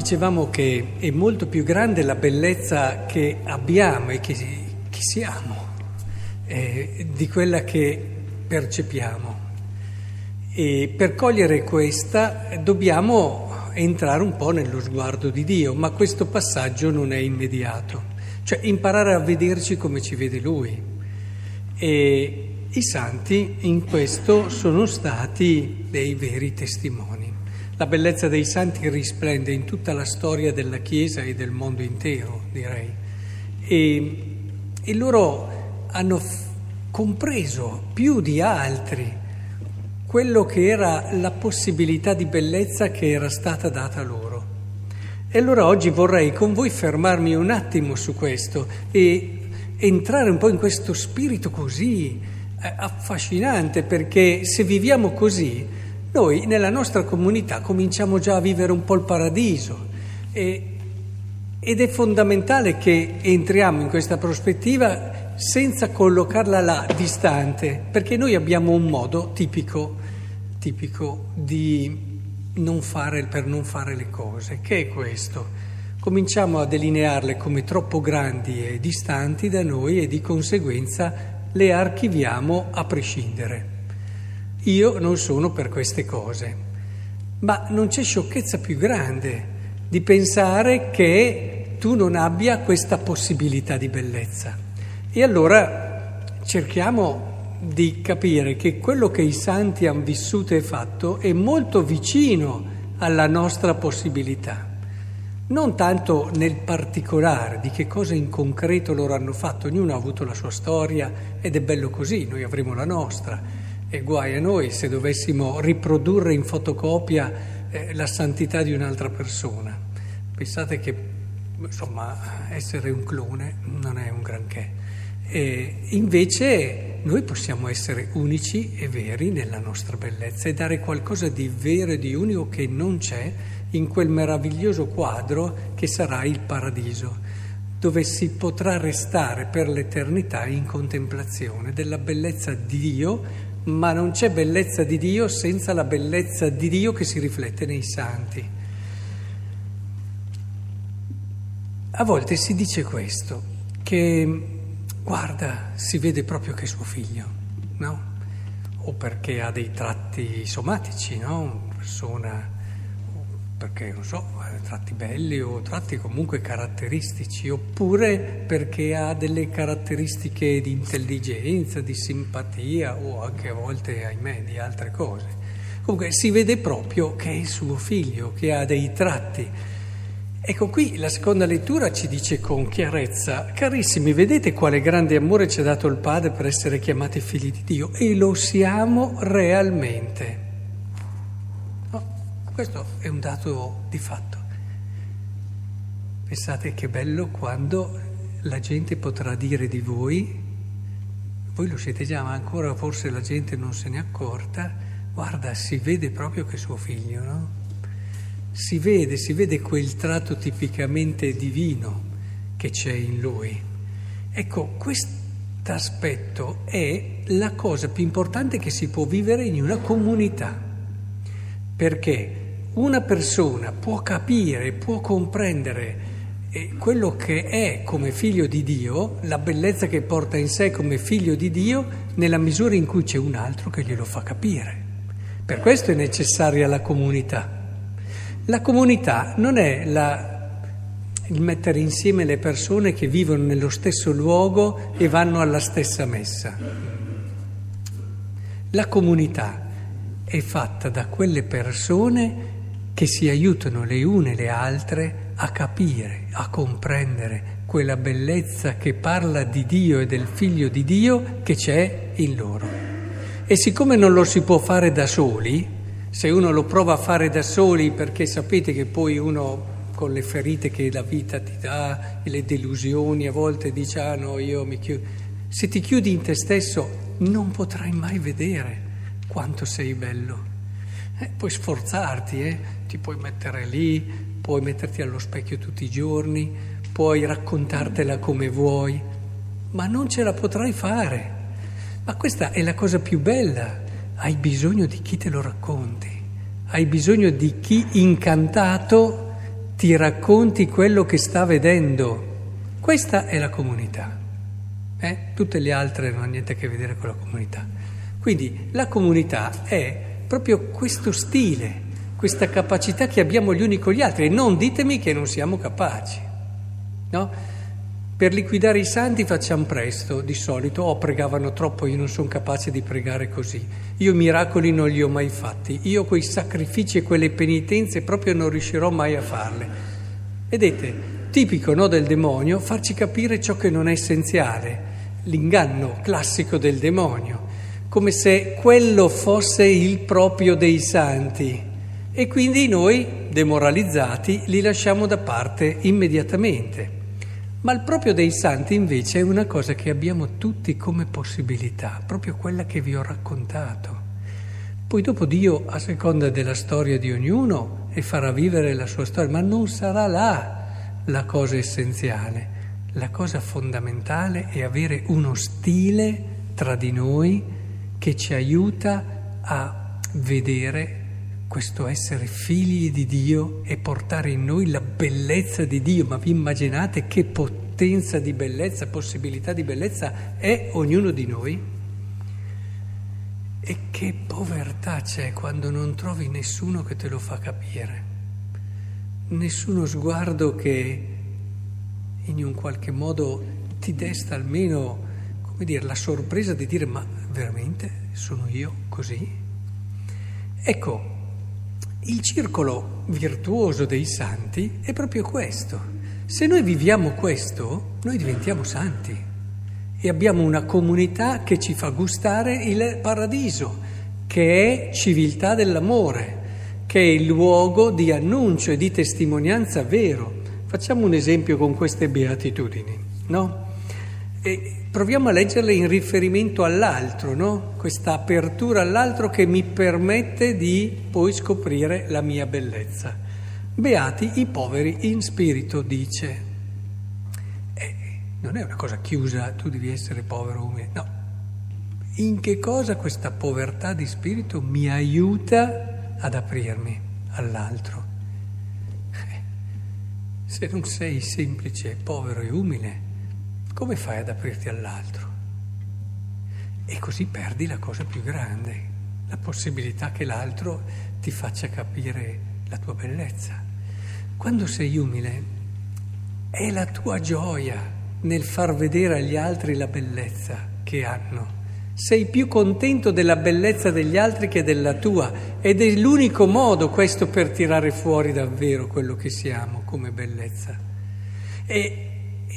Dicevamo che è molto più grande la bellezza che abbiamo e che, che siamo eh, di quella che percepiamo. E per cogliere questa dobbiamo entrare un po' nello sguardo di Dio, ma questo passaggio non è immediato, cioè imparare a vederci come ci vede Lui. E i santi in questo sono stati dei veri testimoni. La bellezza dei santi risplende in tutta la storia della Chiesa e del mondo intero, direi. E, e loro hanno f- compreso più di altri quello che era la possibilità di bellezza che era stata data loro. E allora oggi vorrei con voi fermarmi un attimo su questo e entrare un po' in questo spirito così eh, affascinante, perché se viviamo così noi nella nostra comunità cominciamo già a vivere un po' il paradiso e, ed è fondamentale che entriamo in questa prospettiva senza collocarla là, distante, perché noi abbiamo un modo tipico, tipico di non fare, per non fare le cose, che è questo. Cominciamo a delinearle come troppo grandi e distanti da noi e di conseguenza le archiviamo a prescindere. Io non sono per queste cose, ma non c'è sciocchezza più grande di pensare che tu non abbia questa possibilità di bellezza. E allora cerchiamo di capire che quello che i santi hanno vissuto e fatto è molto vicino alla nostra possibilità. Non tanto nel particolare di che cosa in concreto loro hanno fatto, ognuno ha avuto la sua storia ed è bello così, noi avremo la nostra e guai a noi se dovessimo riprodurre in fotocopia eh, la santità di un'altra persona. Pensate che, insomma, essere un clone non è un granché. E invece noi possiamo essere unici e veri nella nostra bellezza e dare qualcosa di vero e di unico che non c'è in quel meraviglioso quadro che sarà il paradiso, dove si potrà restare per l'eternità in contemplazione della bellezza di Dio ma non c'è bellezza di Dio senza la bellezza di Dio che si riflette nei santi. A volte si dice questo, che guarda, si vede proprio che è suo figlio, no? O perché ha dei tratti somatici, no? Una persona perché, non so, ha tratti belli o tratti comunque caratteristici, oppure perché ha delle caratteristiche di intelligenza, di simpatia o anche a volte, ahimè, di altre cose. Comunque si vede proprio che è suo figlio, che ha dei tratti. Ecco qui la seconda lettura ci dice con chiarezza, carissimi, vedete quale grande amore ci ha dato il Padre per essere chiamati figli di Dio e lo siamo realmente. Questo è un dato di fatto. Pensate che bello quando la gente potrà dire di voi, voi lo siete già, ma ancora forse la gente non se n'è accorta, guarda, si vede proprio che è suo figlio, no? Si vede, si vede quel tratto tipicamente divino che c'è in lui. Ecco, questo aspetto è la cosa più importante che si può vivere in una comunità. Perché? Una persona può capire, può comprendere eh, quello che è come figlio di Dio, la bellezza che porta in sé come figlio di Dio, nella misura in cui c'è un altro che glielo fa capire. Per questo è necessaria la comunità. La comunità non è la, il mettere insieme le persone che vivono nello stesso luogo e vanno alla stessa messa. La comunità è fatta da quelle persone che si aiutano le une le altre a capire, a comprendere quella bellezza che parla di Dio e del figlio di Dio che c'è in loro. E siccome non lo si può fare da soli, se uno lo prova a fare da soli perché sapete che poi uno con le ferite che la vita ti dà, le delusioni, a volte dice ah no, io mi chiudo. Se ti chiudi in te stesso non potrai mai vedere quanto sei bello. Eh, puoi sforzarti, eh? ti puoi mettere lì, puoi metterti allo specchio tutti i giorni, puoi raccontartela come vuoi, ma non ce la potrai fare. Ma questa è la cosa più bella, hai bisogno di chi te lo racconti, hai bisogno di chi incantato ti racconti quello che sta vedendo. Questa è la comunità. Eh? Tutte le altre non hanno niente a che vedere con la comunità. Quindi la comunità è proprio questo stile, questa capacità che abbiamo gli uni con gli altri e non ditemi che non siamo capaci. No? Per liquidare i santi facciamo presto, di solito, oh, pregavano troppo, io non sono capace di pregare così. Io miracoli non li ho mai fatti, io quei sacrifici e quelle penitenze proprio non riuscirò mai a farle. Vedete, tipico no, del demonio, farci capire ciò che non è essenziale, l'inganno classico del demonio, come se quello fosse il proprio dei santi. E quindi noi, demoralizzati, li lasciamo da parte immediatamente. Ma il proprio dei santi invece è una cosa che abbiamo tutti come possibilità, proprio quella che vi ho raccontato. Poi dopo Dio, a seconda della storia di ognuno, e farà vivere la sua storia, ma non sarà là la cosa essenziale. La cosa fondamentale è avere uno stile tra di noi che ci aiuta a vedere questo essere figli di Dio e portare in noi la bellezza di Dio. Ma vi immaginate che potenza di bellezza, possibilità di bellezza è ognuno di noi? E che povertà c'è quando non trovi nessuno che te lo fa capire, nessuno sguardo che in un qualche modo ti desta almeno, come dire, la sorpresa di dire ma veramente sono io così? Ecco, il circolo virtuoso dei santi è proprio questo. Se noi viviamo questo, noi diventiamo santi e abbiamo una comunità che ci fa gustare il paradiso, che è civiltà dell'amore, che è il luogo di annuncio e di testimonianza vero. Facciamo un esempio con queste beatitudini, no? E proviamo a leggerle in riferimento all'altro, no? questa apertura all'altro che mi permette di poi scoprire la mia bellezza. Beati i poveri in spirito, dice. Eh, non è una cosa chiusa, tu devi essere povero umile, no. In che cosa questa povertà di spirito mi aiuta ad aprirmi all'altro? Eh, se non sei semplice, povero e umile, come fai ad aprirti all'altro? E così perdi la cosa più grande, la possibilità che l'altro ti faccia capire la tua bellezza. Quando sei umile, è la tua gioia nel far vedere agli altri la bellezza che hanno. Sei più contento della bellezza degli altri che della tua ed è l'unico modo questo per tirare fuori davvero quello che siamo come bellezza. E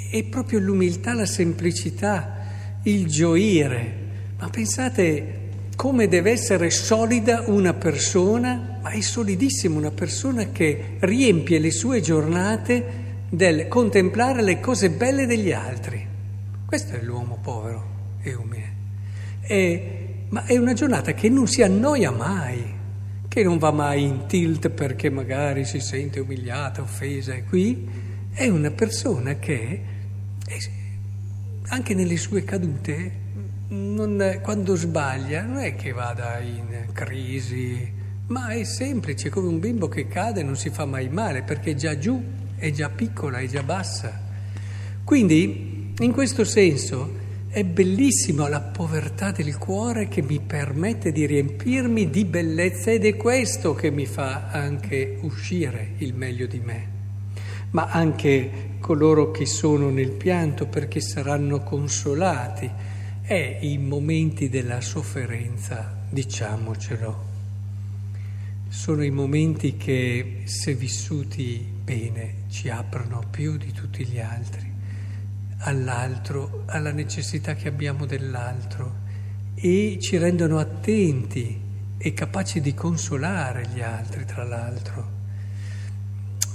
è proprio l'umiltà, la semplicità, il gioire. Ma pensate come deve essere solida una persona, ma è solidissima una persona che riempie le sue giornate del contemplare le cose belle degli altri. Questo è l'uomo povero e umile. E, ma è una giornata che non si annoia mai, che non va mai in tilt perché magari si sente umiliata, offesa. E qui è una persona che anche nelle sue cadute, non, quando sbaglia, non è che vada in crisi, ma è semplice, come un bimbo che cade non si fa mai male perché è già giù, è già piccola, è già bassa. Quindi, in questo senso, è bellissima la povertà del cuore che mi permette di riempirmi di bellezza ed è questo che mi fa anche uscire il meglio di me ma anche coloro che sono nel pianto perché saranno consolati. È i momenti della sofferenza, diciamocelo. Sono i momenti che, se vissuti bene, ci aprono più di tutti gli altri, all'altro, alla necessità che abbiamo dell'altro e ci rendono attenti e capaci di consolare gli altri, tra l'altro.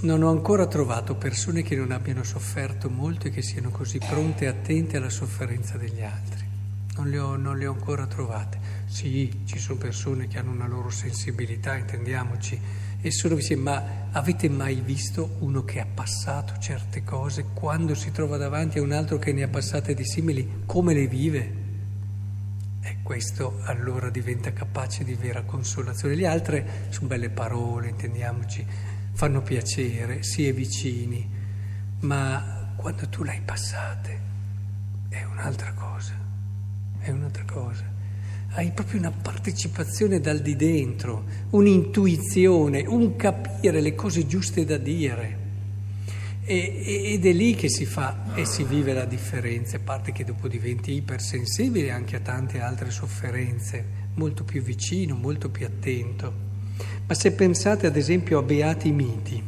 Non ho ancora trovato persone che non abbiano sofferto molto e che siano così pronte e attente alla sofferenza degli altri. Non le, ho, non le ho ancora trovate. Sì, ci sono persone che hanno una loro sensibilità, intendiamoci, e sono vicine, ma avete mai visto uno che ha passato certe cose quando si trova davanti a un altro che ne ha passate di simili, come le vive? E questo allora diventa capace di vera consolazione. Le altre sono belle parole, intendiamoci fanno piacere, si è vicini, ma quando tu l'hai passate è un'altra cosa, è un'altra cosa. Hai proprio una partecipazione dal di dentro, un'intuizione, un capire le cose giuste da dire. E, ed è lì che si fa e si vive la differenza, a parte che dopo diventi ipersensibile anche a tante altre sofferenze, molto più vicino, molto più attento. Ma se pensate ad esempio a beati miti,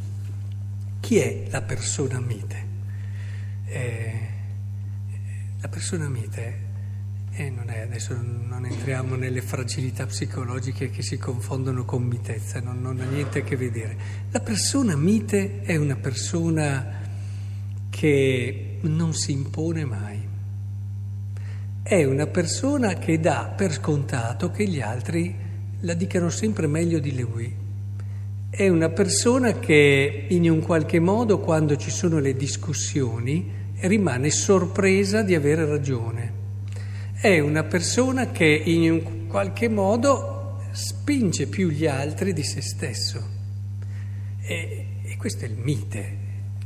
chi è la persona mite? Eh, la persona mite eh, non è, adesso non entriamo nelle fragilità psicologiche che si confondono con mitezza, non, non ha niente a che vedere. La persona mite è una persona che non si impone mai. È una persona che dà per scontato che gli altri la dicano sempre meglio di lui. È una persona che in un qualche modo quando ci sono le discussioni rimane sorpresa di avere ragione è una persona che in un qualche modo spinge più gli altri di se stesso. E, e questo è il mite,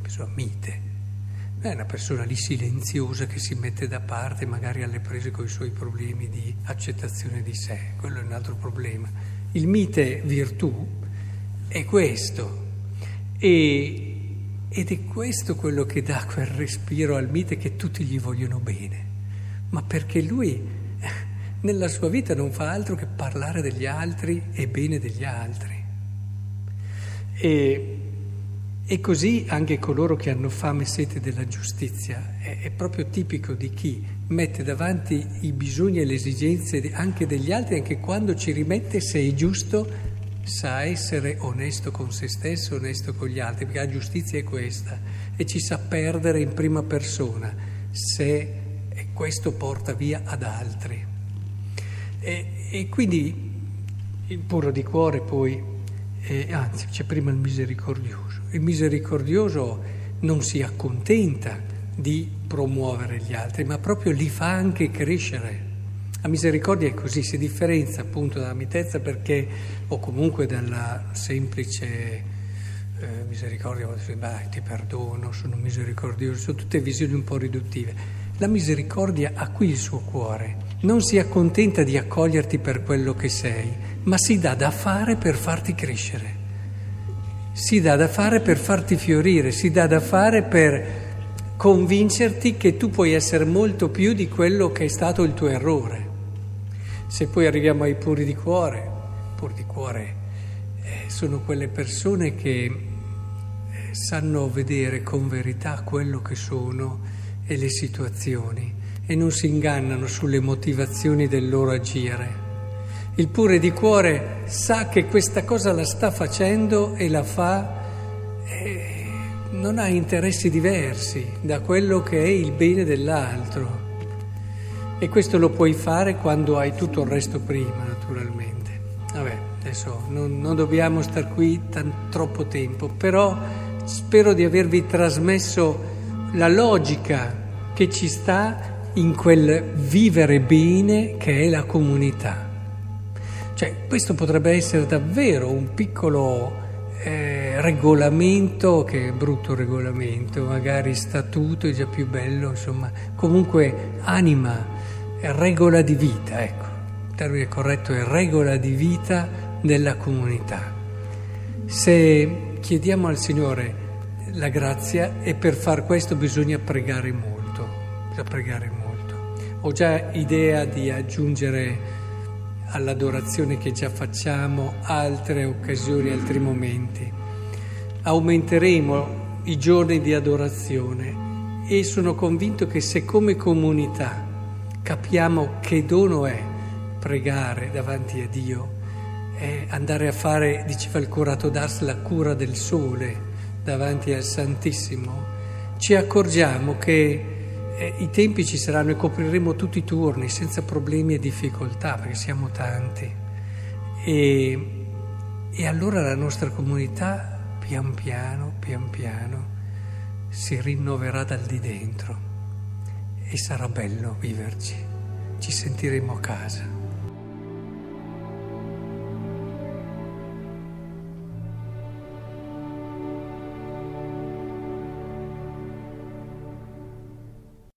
persona mite. È una persona lì silenziosa che si mette da parte, magari alle prese con i suoi problemi di accettazione di sé, quello è un altro problema. Il mite virtù è questo. E, ed è questo quello che dà quel respiro al mite che tutti gli vogliono bene ma perché lui nella sua vita non fa altro che parlare degli altri e bene degli altri. E, e così anche coloro che hanno fame e sete della giustizia è, è, proprio tipico di chi mette davanti i bisogni e le esigenze anche degli altri, anche quando ci rimette se è giusto, sa essere onesto con se stesso, onesto con gli altri, perché la giustizia è questa e ci sa perdere in prima persona se questo porta via ad altri. E, e quindi il puro di cuore poi, eh, anzi c'è prima il misericordioso. Il misericordioso non si accontenta di promuovere gli altri, ma proprio li fa anche crescere. La misericordia è così, si differenzia appunto dalla mitezza perché, o comunque dalla semplice eh, misericordia, beh, ti perdono, sono misericordioso, sono tutte visioni un po' riduttive. La misericordia ha qui il suo cuore, non si accontenta di accoglierti per quello che sei, ma si dà da fare per farti crescere, si dà da fare per farti fiorire, si dà da fare per convincerti che tu puoi essere molto più di quello che è stato il tuo errore. Se poi arriviamo ai puri di cuore, puri di cuore eh, sono quelle persone che eh, sanno vedere con verità quello che sono e le situazioni e non si ingannano sulle motivazioni del loro agire. Il pure di cuore sa che questa cosa la sta facendo e la fa e non ha interessi diversi da quello che è il bene dell'altro. E questo lo puoi fare quando hai tutto il resto prima, naturalmente. Vabbè, adesso non, non dobbiamo star qui tan, troppo tempo, però spero di avervi trasmesso la logica che ci sta in quel vivere bene che è la comunità. Cioè, questo potrebbe essere davvero un piccolo eh, regolamento, che è brutto regolamento, magari statuto è già più bello, insomma, comunque anima, regola di vita, ecco, il termine corretto è regola di vita della comunità. Se chiediamo al Signore la grazia e per far questo bisogna pregare molto, bisogna pregare molto. Ho già idea di aggiungere all'adorazione che già facciamo altre occasioni, altri momenti. Aumenteremo i giorni di adorazione e sono convinto che se come comunità capiamo che dono è pregare davanti a Dio, è andare a fare, diceva il curato d'Ars, la cura del sole, davanti al Santissimo, ci accorgiamo che eh, i tempi ci saranno e copriremo tutti i turni senza problemi e difficoltà, perché siamo tanti. E, e allora la nostra comunità, pian piano, pian piano, si rinnoverà dal di dentro e sarà bello viverci, ci sentiremo a casa.